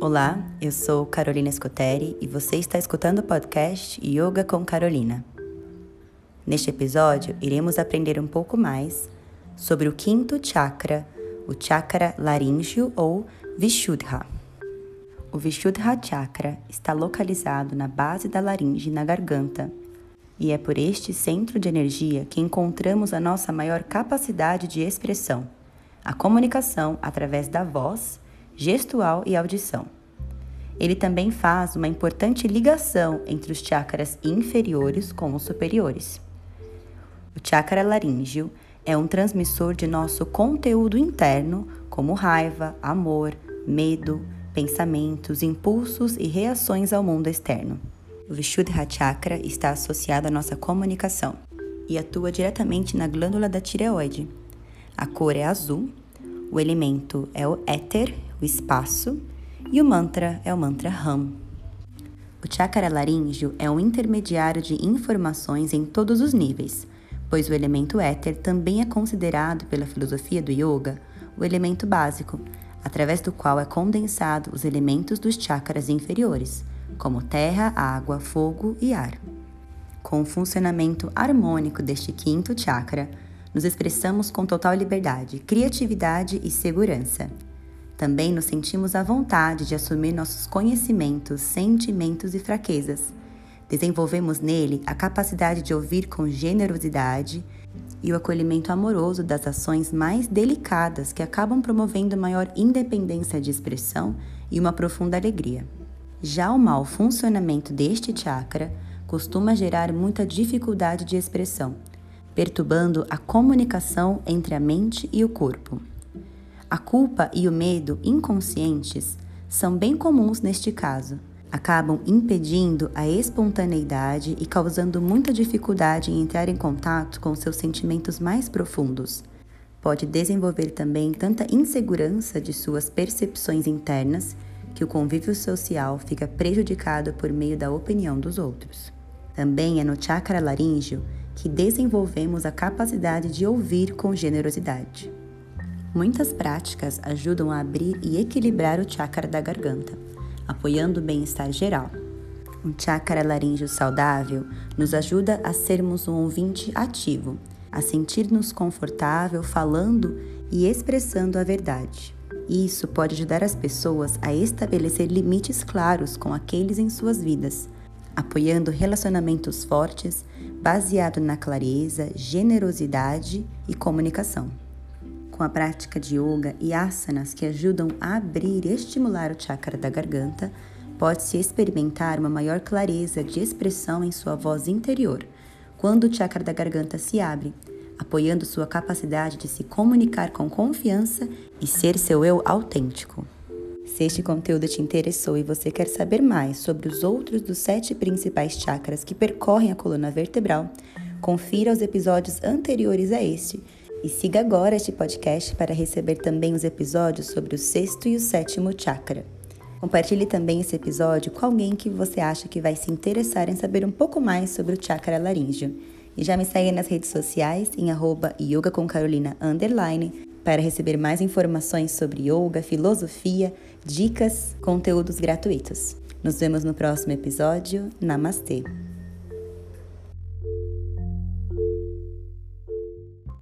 Olá, eu sou Carolina Scoteri e você está escutando o podcast Yoga com Carolina. Neste episódio, iremos aprender um pouco mais sobre o quinto chakra, o chakra laríngeo ou Vishuddha. O Vishuddha chakra está localizado na base da laringe na garganta e é por este centro de energia que encontramos a nossa maior capacidade de expressão, a comunicação através da voz, gestual e audição. Ele também faz uma importante ligação entre os chakras inferiores com os superiores. O chakra laríngeo é um transmissor de nosso conteúdo interno, como raiva, amor, medo, pensamentos, impulsos e reações ao mundo externo. O Vishuddha Chakra está associado à nossa comunicação e atua diretamente na glândula da tireoide. A cor é azul, o elemento é o éter, o espaço, e o mantra é o mantra Ram. O chakra laríngeo é um intermediário de informações em todos os níveis, pois o elemento éter também é considerado pela filosofia do yoga o elemento básico, através do qual é condensado os elementos dos chakras inferiores, como terra, água, fogo e ar. Com o funcionamento harmônico deste quinto chakra, nos expressamos com total liberdade, criatividade e segurança. Também nos sentimos à vontade de assumir nossos conhecimentos, sentimentos e fraquezas. Desenvolvemos nele a capacidade de ouvir com generosidade e o acolhimento amoroso das ações mais delicadas que acabam promovendo maior independência de expressão e uma profunda alegria. Já o mau funcionamento deste chakra costuma gerar muita dificuldade de expressão, perturbando a comunicação entre a mente e o corpo. A culpa e o medo inconscientes são bem comuns neste caso. Acabam impedindo a espontaneidade e causando muita dificuldade em entrar em contato com seus sentimentos mais profundos. Pode desenvolver também tanta insegurança de suas percepções internas que o convívio social fica prejudicado por meio da opinião dos outros. Também é no chakra laríngeo que desenvolvemos a capacidade de ouvir com generosidade. Muitas práticas ajudam a abrir e equilibrar o chakra da garganta, apoiando o bem-estar geral. Um chakra laríngeo saudável nos ajuda a sermos um ouvinte ativo, a sentir-nos confortável falando e expressando a verdade. Isso pode ajudar as pessoas a estabelecer limites claros com aqueles em suas vidas, apoiando relacionamentos fortes baseado na clareza, generosidade e comunicação. Com a prática de yoga e asanas que ajudam a abrir e estimular o chakra da garganta, pode-se experimentar uma maior clareza de expressão em sua voz interior, quando o chakra da garganta se abre, apoiando sua capacidade de se comunicar com confiança e ser seu eu autêntico. Se este conteúdo te interessou e você quer saber mais sobre os outros dos sete principais chakras que percorrem a coluna vertebral, confira os episódios anteriores a este e siga agora este podcast para receber também os episódios sobre o sexto e o sétimo chakra. Compartilhe também esse episódio com alguém que você acha que vai se interessar em saber um pouco mais sobre o chakra laríngeo. E já me segue nas redes sociais em arroba yoga com Carolina underline para receber mais informações sobre yoga, filosofia, dicas, conteúdos gratuitos. Nos vemos no próximo episódio. Namastê!